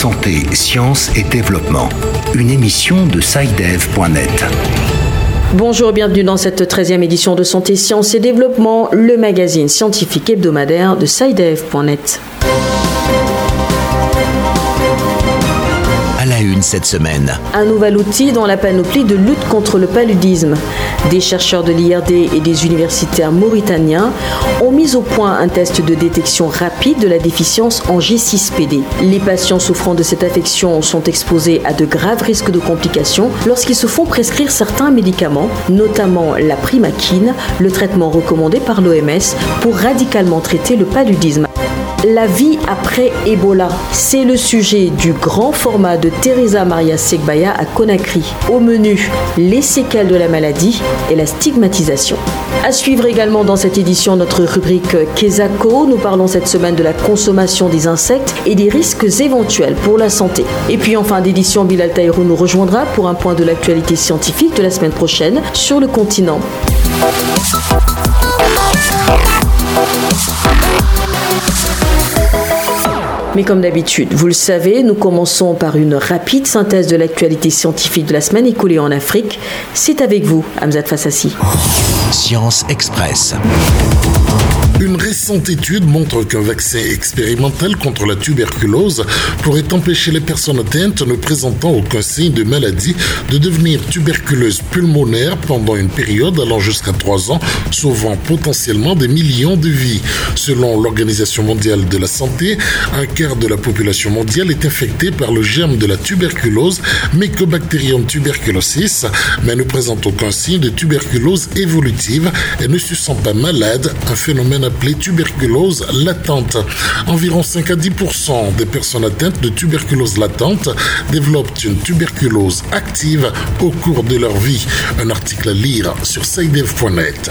Santé, Sciences et Développement, une émission de SciDev.net. Bonjour, bienvenue dans cette 13e édition de Santé, Sciences et Développement, le magazine scientifique hebdomadaire de SciDev.net. cette semaine. Un nouvel outil dans la panoplie de lutte contre le paludisme. Des chercheurs de l'IRD et des universitaires mauritaniens ont mis au point un test de détection rapide de la déficience en G6PD. Les patients souffrant de cette affection sont exposés à de graves risques de complications lorsqu'ils se font prescrire certains médicaments, notamment la primaquine, le traitement recommandé par l'OMS pour radicalement traiter le paludisme. La vie après Ebola, c'est le sujet du grand format de Teresa Maria Segbaya à Conakry. Au menu, les séquelles de la maladie et la stigmatisation. À suivre également dans cette édition notre rubrique Kezako. Nous parlons cette semaine de la consommation des insectes et des risques éventuels pour la santé. Et puis en fin d'édition, Bilal Taïrou nous rejoindra pour un point de l'actualité scientifique de la semaine prochaine sur le continent. Mais comme d'habitude, vous le savez, nous commençons par une rapide synthèse de l'actualité scientifique de la semaine écoulée en Afrique. C'est avec vous, Hamzat Fassassi. Science Express. Une récente étude montre qu'un vaccin expérimental contre la tuberculose pourrait empêcher les personnes atteintes ne présentant aucun signe de maladie de devenir tuberculeuses pulmonaires pendant une période allant jusqu'à trois ans, sauvant potentiellement des millions de vies. Selon l'Organisation mondiale de la santé, un quart de la population mondiale est infectée par le germe de la tuberculose, Mycobacterium tuberculosis, mais ne présente aucun signe de tuberculose évolutive et ne se sent pas malade, un phénomène appelée tuberculose latente. Environ 5 à 10% des personnes atteintes de tuberculose latente développent une tuberculose active au cours de leur vie. Un article à lire sur saidev.net.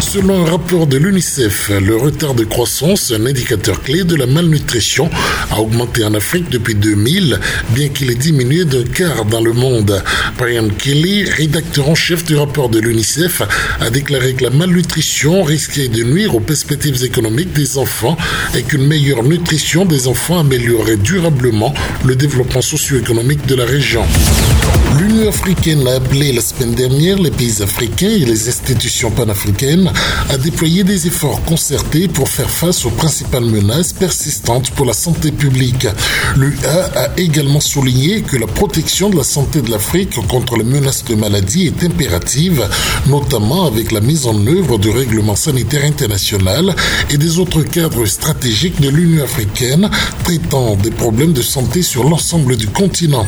Selon un rapport de l'UNICEF, le retard de croissance, un indicateur clé de la malnutrition, a augmenté en Afrique depuis 2000, bien qu'il ait diminué d'un quart dans le monde. Brian Kelly, rédacteur en chef du rapport de l'UNICEF, a déclaré que la malnutrition risquait de nuire aux perspectives économiques des enfants et qu'une meilleure nutrition des enfants améliorerait durablement le développement socio-économique de la région. L'Union africaine a appelé la semaine dernière les pays africains et les institutions panafricaines à déployer des efforts concertés pour faire face aux principales menaces persistantes pour la santé publique. L'UA a également souligné que la protection de la santé de l'Afrique contre les menaces de maladie est impérative, notamment avec la mise en œuvre du règlement sanitaire international et des autres cadres stratégiques de l'Union africaine traitant des problèmes de santé sur l'ensemble du continent.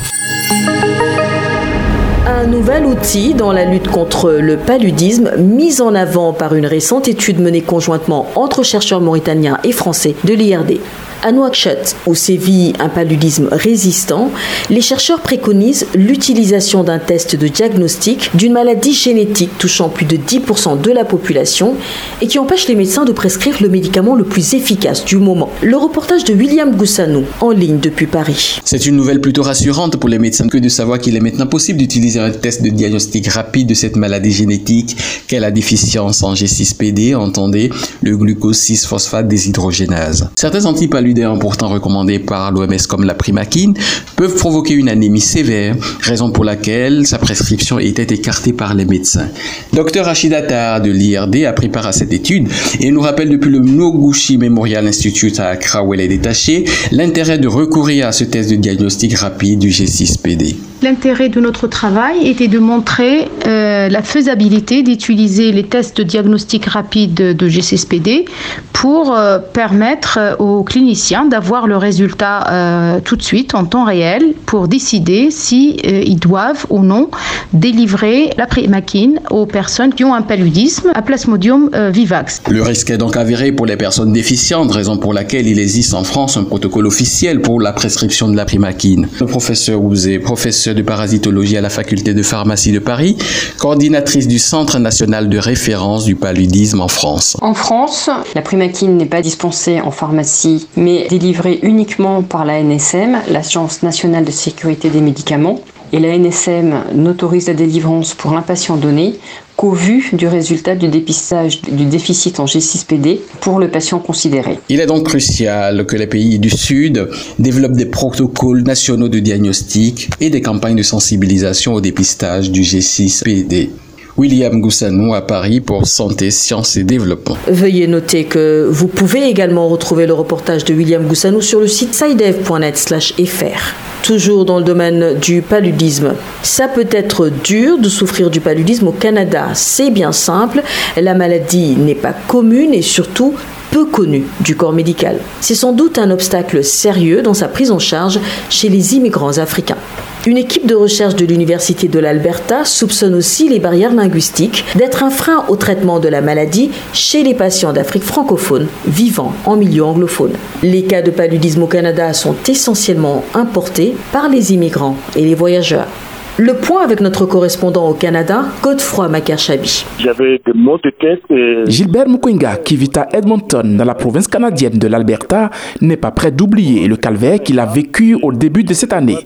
Un nouvel outil dans la lutte contre le paludisme, mis en avant par une récente étude menée conjointement entre chercheurs mauritaniens et français de l'IRD. À Nouakchott, où sévit un paludisme résistant, les chercheurs préconisent l'utilisation d'un test de diagnostic d'une maladie génétique touchant plus de 10% de la population et qui empêche les médecins de prescrire le médicament le plus efficace du moment. Le reportage de William Goussanou, en ligne depuis Paris. C'est une nouvelle plutôt rassurante pour les médecins que de savoir qu'il est maintenant possible d'utiliser un test de diagnostic rapide de cette maladie génétique qu'est la déficience en G6PD, entendez, le glucose 6-phosphate déshydrogénase. Certains antipaludismes pourtant recommandés par l'OMS comme la primaquine, peuvent provoquer une anémie sévère, raison pour laquelle sa prescription était écartée par les médecins. Dr Rachid Attar de l'IRD a pris part à cette étude et nous rappelle depuis le Noguchi Memorial Institute à Accra où elle est détachée l'intérêt de recourir à ce test de diagnostic rapide du G6PD. L'intérêt de notre travail était de montrer euh, la faisabilité d'utiliser les tests de diagnostic rapide de G6PD pour euh, permettre euh, aux cliniciens d'avoir le résultat tout de suite en temps réel pour décider si ils doivent ou non délivrer la primaquine aux personnes qui ont un paludisme à Plasmodium vivax. Le risque est donc avéré pour les personnes déficientes, raison pour laquelle il existe en France un protocole officiel pour la prescription de la primaquine. Le professeur Ouzé, professeur de parasitologie à la faculté de pharmacie de Paris, coordinatrice du Centre national de référence du paludisme en France. En France, la primaquine n'est pas dispensée en pharmacie, mais délivrée uniquement par la NSM, l'Agence nationale de sécurité des médicaments. Et la NSM n'autorise la délivrance pour un patient donné qu'au vu du résultat du dépistage du déficit en G6PD pour le patient considéré. Il est donc crucial que les pays du Sud développent des protocoles nationaux de diagnostic et des campagnes de sensibilisation au dépistage du G6PD. William Goussanou à Paris pour Santé, Sciences et Développement. Veuillez noter que vous pouvez également retrouver le reportage de William Goussanou sur le site sidev.net/fr. Toujours dans le domaine du paludisme. Ça peut être dur de souffrir du paludisme au Canada. C'est bien simple. La maladie n'est pas commune et surtout peu connue du corps médical. C'est sans doute un obstacle sérieux dans sa prise en charge chez les immigrants africains. Une équipe de recherche de l'Université de l'Alberta soupçonne aussi les barrières linguistiques d'être un frein au traitement de la maladie chez les patients d'Afrique francophone vivant en milieu anglophone. Les cas de paludisme au Canada sont essentiellement importés par les immigrants et les voyageurs. Le point avec notre correspondant au Canada, Godefroy Makerchabi. J'avais des maux de tête. Et... Gilbert Mukwinga, qui vit à Edmonton, dans la province canadienne de l'Alberta, n'est pas prêt d'oublier le calvaire qu'il a vécu au début de cette année.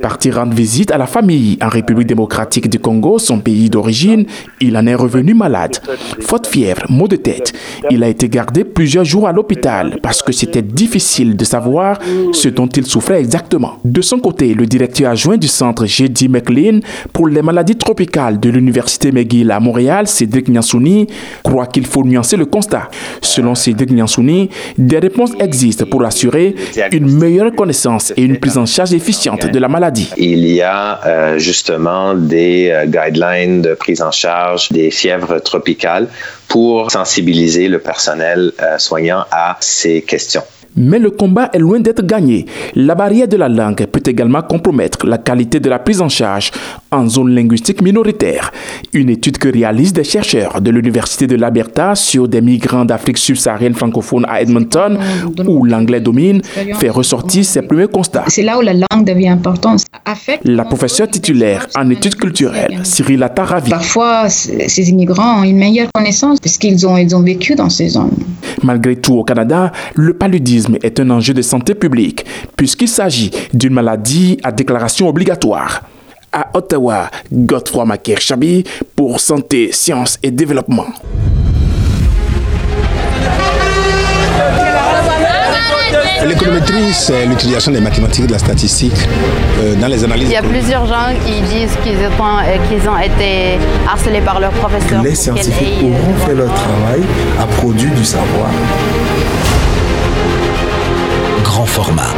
Parti rendre visite à la famille en République démocratique du Congo, son pays d'origine, il en est revenu malade. Faute fièvre, maux de tête. Il a été gardé plusieurs jours à l'hôpital parce que c'était difficile de savoir ce dont il souffrait exactement. De son côté, le directeur adjoint du centre J.D. McLean pour les maladies tropicales de l'Université McGill à Montréal, Cédric Nyansouni, croit qu'il faut nuancer le constat. Selon Cédric Nyansouni, des réponses existent pour assurer une meilleure connaissance et une prise en charge efficiente de la maladie. Il y a euh, justement des euh, guidelines de prise en charge des fièvres tropicales pour sensibiliser le personnel euh, soignant à ces questions. Mais le combat est loin d'être gagné. La barrière de la langue peut également compromettre la qualité de la prise en charge en zone linguistique minoritaire. Une étude que réalisent des chercheurs de l'Université de l'Alberta sur des migrants d'Afrique subsaharienne francophone à Edmonton, où l'anglais domine, fait ressortir ses premiers constats. C'est là où la langue devient importante. La professeure titulaire en études culturelles, Cyril Ataravi. Parfois, ces immigrants ont une meilleure connaissance puisqu'ils ont, ils ont vécu dans ces zones. Malgré tout, au Canada, le paludisme est un enjeu de santé publique puisqu'il s'agit d'une maladie à déclaration obligatoire. À Ottawa, Godefroy Maker-Chabi pour Santé, Sciences et Développement. L'économétrie, c'est l'utilisation des mathématiques et de la statistique euh, dans les analyses. Il y a plusieurs gens qui disent qu'ils ont, euh, ont été harcelés par leurs professeurs. Les scientifiques auront fait leur travail, à produit du savoir grand format.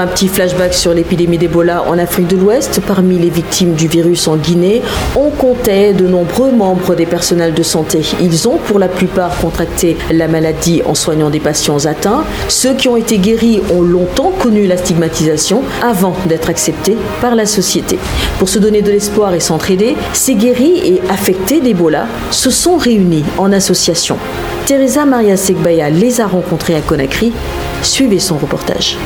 Un petit flashback sur l'épidémie d'Ebola en Afrique de l'Ouest. Parmi les victimes du virus en Guinée, on comptait de nombreux membres des personnels de santé. Ils ont pour la plupart contracté la maladie en soignant des patients atteints. Ceux qui ont été guéris ont longtemps connu la stigmatisation avant d'être acceptés par la société. Pour se donner de l'espoir et s'entraider, ces guéris et affectés d'Ebola se sont réunis en association. Teresa Maria Segbaya les a rencontrés à Conakry. Suivez son reportage.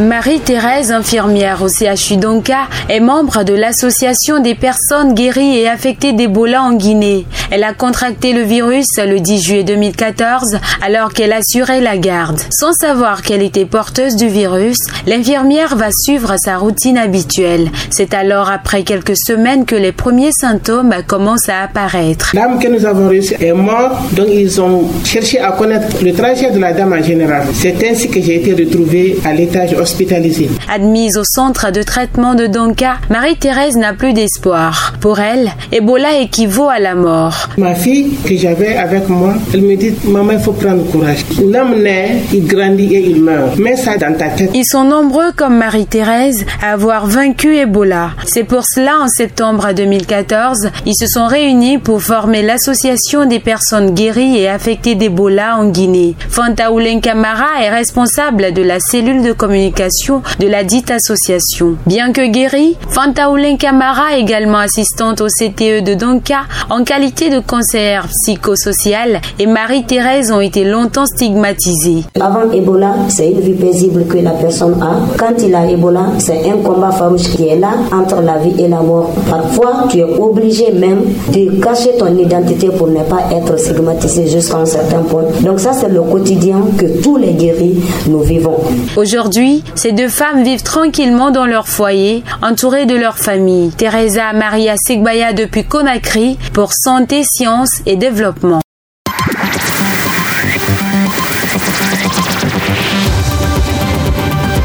Marie-Thérèse, infirmière au CHU Donka, est membre de l'association des personnes guéries et affectées d'Ebola en Guinée. Elle a contracté le virus le 10 juillet 2014 alors qu'elle assurait la garde. Sans savoir qu'elle était porteuse du virus, l'infirmière va suivre sa routine habituelle. C'est alors après quelques semaines que les premiers symptômes commencent à apparaître. La dame que nous avons reçue est morte, donc ils ont cherché à connaître le trajet de la dame en général. C'est ainsi que j'ai été retrouvée à l'étage hospitalisée. Admise au centre de traitement de Donka, Marie-Thérèse n'a plus d'espoir. Pour elle, Ebola équivaut à la mort. Ma fille que j'avais avec moi, elle me dit Maman, il faut prendre courage. L'homme naît, il grandit et il meurt. Mets ça dans ta tête. Ils sont nombreux comme Marie-Thérèse à avoir vaincu Ebola. C'est pour cela, en septembre 2014, ils se sont réunis pour former l'association des personnes guéries et affectées d'Ebola en Guinée. Fanta Kamara est responsable de la cellule de communication de la dite association. Bien que guérie, Fanta Kamara, également assistante au CTE de Donka, en qualité de conseillère psychosociale, et Marie-Thérèse ont été longtemps stigmatisées. Avant Ebola, c'est une vie paisible que la personne a. Quand il a Ebola, c'est un combat farouche qui est là entre la vie et la mort. Parfois, tu es obligé même de cacher ton identité pour ne pas être stigmatisé jusqu'à un certain point. Donc ça, c'est le quotidien que tous les guéris nous vivons. Aujourd'hui, Ces deux femmes vivent tranquillement dans leur foyer, entourées de leur famille. Teresa Maria Segbaya depuis Conakry pour Santé, Sciences et Développement.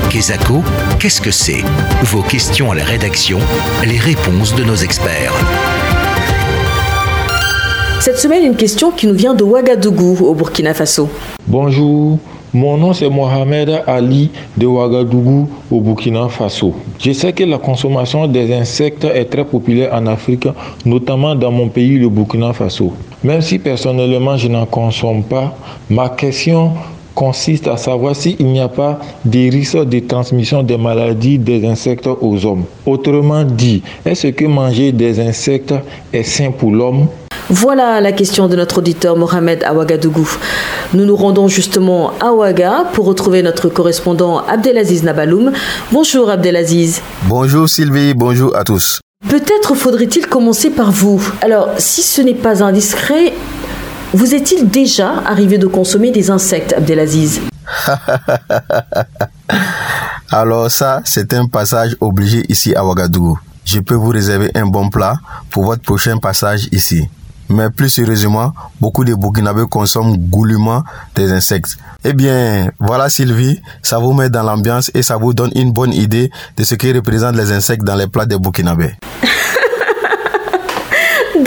Kesako, qu'est-ce que c'est? Vos questions à la rédaction, les réponses de nos experts. Cette semaine, une question qui nous vient de Ouagadougou, au Burkina Faso. Bonjour, mon nom c'est Mohamed Ali de Ouagadougou, au Burkina Faso. Je sais que la consommation des insectes est très populaire en Afrique, notamment dans mon pays, le Burkina Faso. Même si personnellement je n'en consomme pas, ma question consiste à savoir s'il n'y a pas des risques de transmission des maladies des insectes aux hommes. Autrement dit, est-ce que manger des insectes est sain pour l'homme? Voilà la question de notre auditeur Mohamed Ouagadougou. Nous nous rendons justement à Ouaga pour retrouver notre correspondant Abdelaziz Nabaloum. Bonjour Abdelaziz. Bonjour Sylvie, bonjour à tous. Peut-être faudrait-il commencer par vous. Alors, si ce n'est pas indiscret, vous est-il déjà arrivé de consommer des insectes, Abdelaziz? Alors ça, c'est un passage obligé ici à Ouagadougou. Je peux vous réserver un bon plat pour votre prochain passage ici. Mais plus sérieusement, beaucoup de Burkinabés consomment goulûment des insectes. Eh bien, voilà Sylvie, ça vous met dans l'ambiance et ça vous donne une bonne idée de ce que représentent les insectes dans les plats des Burkinabés.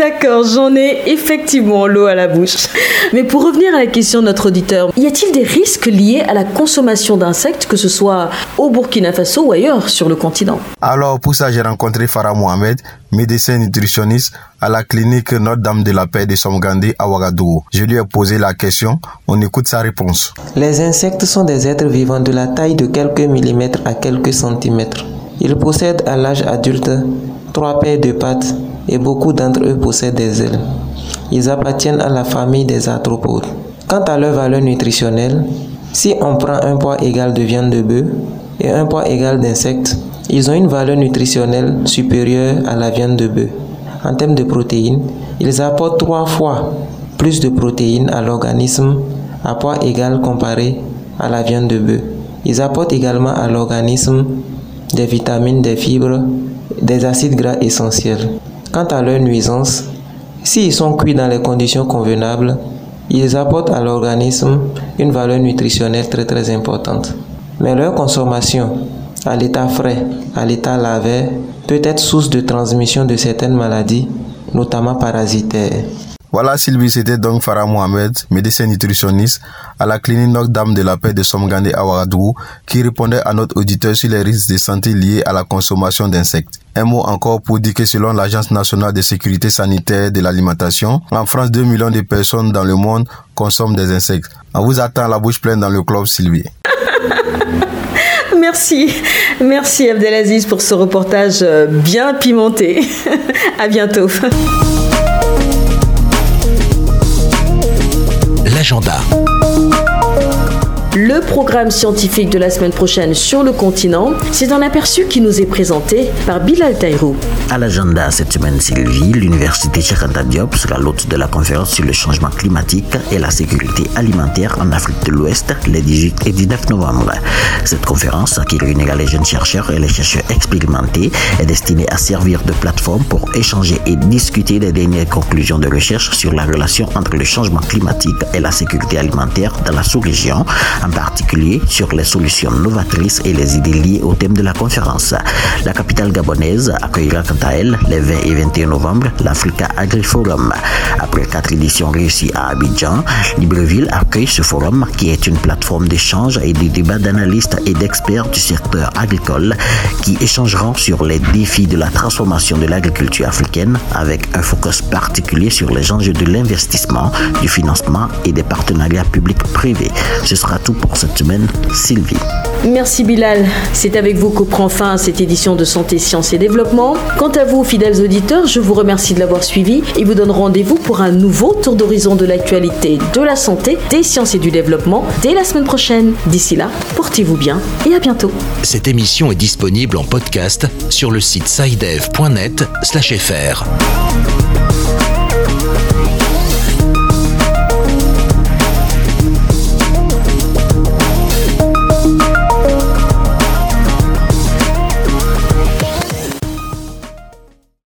D'accord, j'en ai effectivement l'eau à la bouche. Mais pour revenir à la question de notre auditeur, y a-t-il des risques liés à la consommation d'insectes, que ce soit au Burkina Faso ou ailleurs sur le continent? Alors pour ça, j'ai rencontré Farah Mohamed, médecin nutritionniste à la clinique Notre-Dame de la Paix de Somgandé à Ouagadougou. Je lui ai posé la question, on écoute sa réponse. Les insectes sont des êtres vivants de la taille de quelques millimètres à quelques centimètres. Ils possèdent à l'âge adulte trois paires de pattes et beaucoup d'entre eux possèdent des ailes. Ils appartiennent à la famille des arthropodes. Quant à leur valeur nutritionnelle, si on prend un poids égal de viande de bœuf et un poids égal d'insectes, ils ont une valeur nutritionnelle supérieure à la viande de bœuf. En termes de protéines, ils apportent trois fois plus de protéines à l'organisme à poids égal comparé à la viande de bœuf. Ils apportent également à l'organisme des vitamines, des fibres, des acides gras essentiels. Quant à leur nuisance, s'ils sont cuits dans les conditions convenables, ils apportent à l'organisme une valeur nutritionnelle très très importante. Mais leur consommation à l'état frais, à l'état lavé, peut être source de transmission de certaines maladies, notamment parasitaires. Voilà Sylvie, c'était donc Farah Mohamed, médecin nutritionniste à la clinique Notre-Dame de la Paix de Somgandé à Ouagadougou, qui répondait à notre auditeur sur les risques de santé liés à la consommation d'insectes. Un mot encore pour dire que selon l'Agence nationale de sécurité sanitaire de l'alimentation, en France, 2 millions de personnes dans le monde consomment des insectes. On vous attend la bouche pleine dans le club Sylvie. Merci, merci Abdelaziz pour ce reportage euh, bien pimenté. à bientôt. L'agenda. Le programme scientifique de la semaine prochaine sur le continent, c'est un aperçu qui nous est présenté par Bilal Taïrou. À l'agenda cette semaine, Sylvie, l'université Cheikh Diop sera l'hôte de la conférence sur le changement climatique et la sécurité alimentaire en Afrique de l'Ouest les 18 et 19 novembre. Cette conférence, qui réunit les jeunes chercheurs et les chercheurs expérimentés, est destinée à servir de plateforme pour échanger et discuter des dernières conclusions de recherche sur la relation entre le changement climatique et la sécurité alimentaire dans la sous-région en particulier sur les solutions novatrices et les idées liées au thème de la conférence. La capitale gabonaise accueillera quant à elle les 20 et 21 novembre l'Africa AgriForum. Après quatre éditions réussies à Abidjan, Libreville accueille ce forum qui est une plateforme d'échange et de débat d'analystes et d'experts du secteur agricole qui échangeront sur les défis de la transformation de l'agriculture africaine avec un focus particulier sur les enjeux de l'investissement, du financement et des partenariats publics-privés. Ce sera tout pour cette semaine, Sylvie. Merci Bilal. C'est avec vous que prend fin cette édition de Santé, Sciences et Développement. Quant à vous, fidèles auditeurs, je vous remercie de l'avoir suivi et vous donne rendez-vous pour un nouveau tour d'horizon de l'actualité de la santé, des sciences et du développement dès la semaine prochaine. D'ici là, portez-vous bien et à bientôt. Cette émission est disponible en podcast sur le site sidev.net/fr.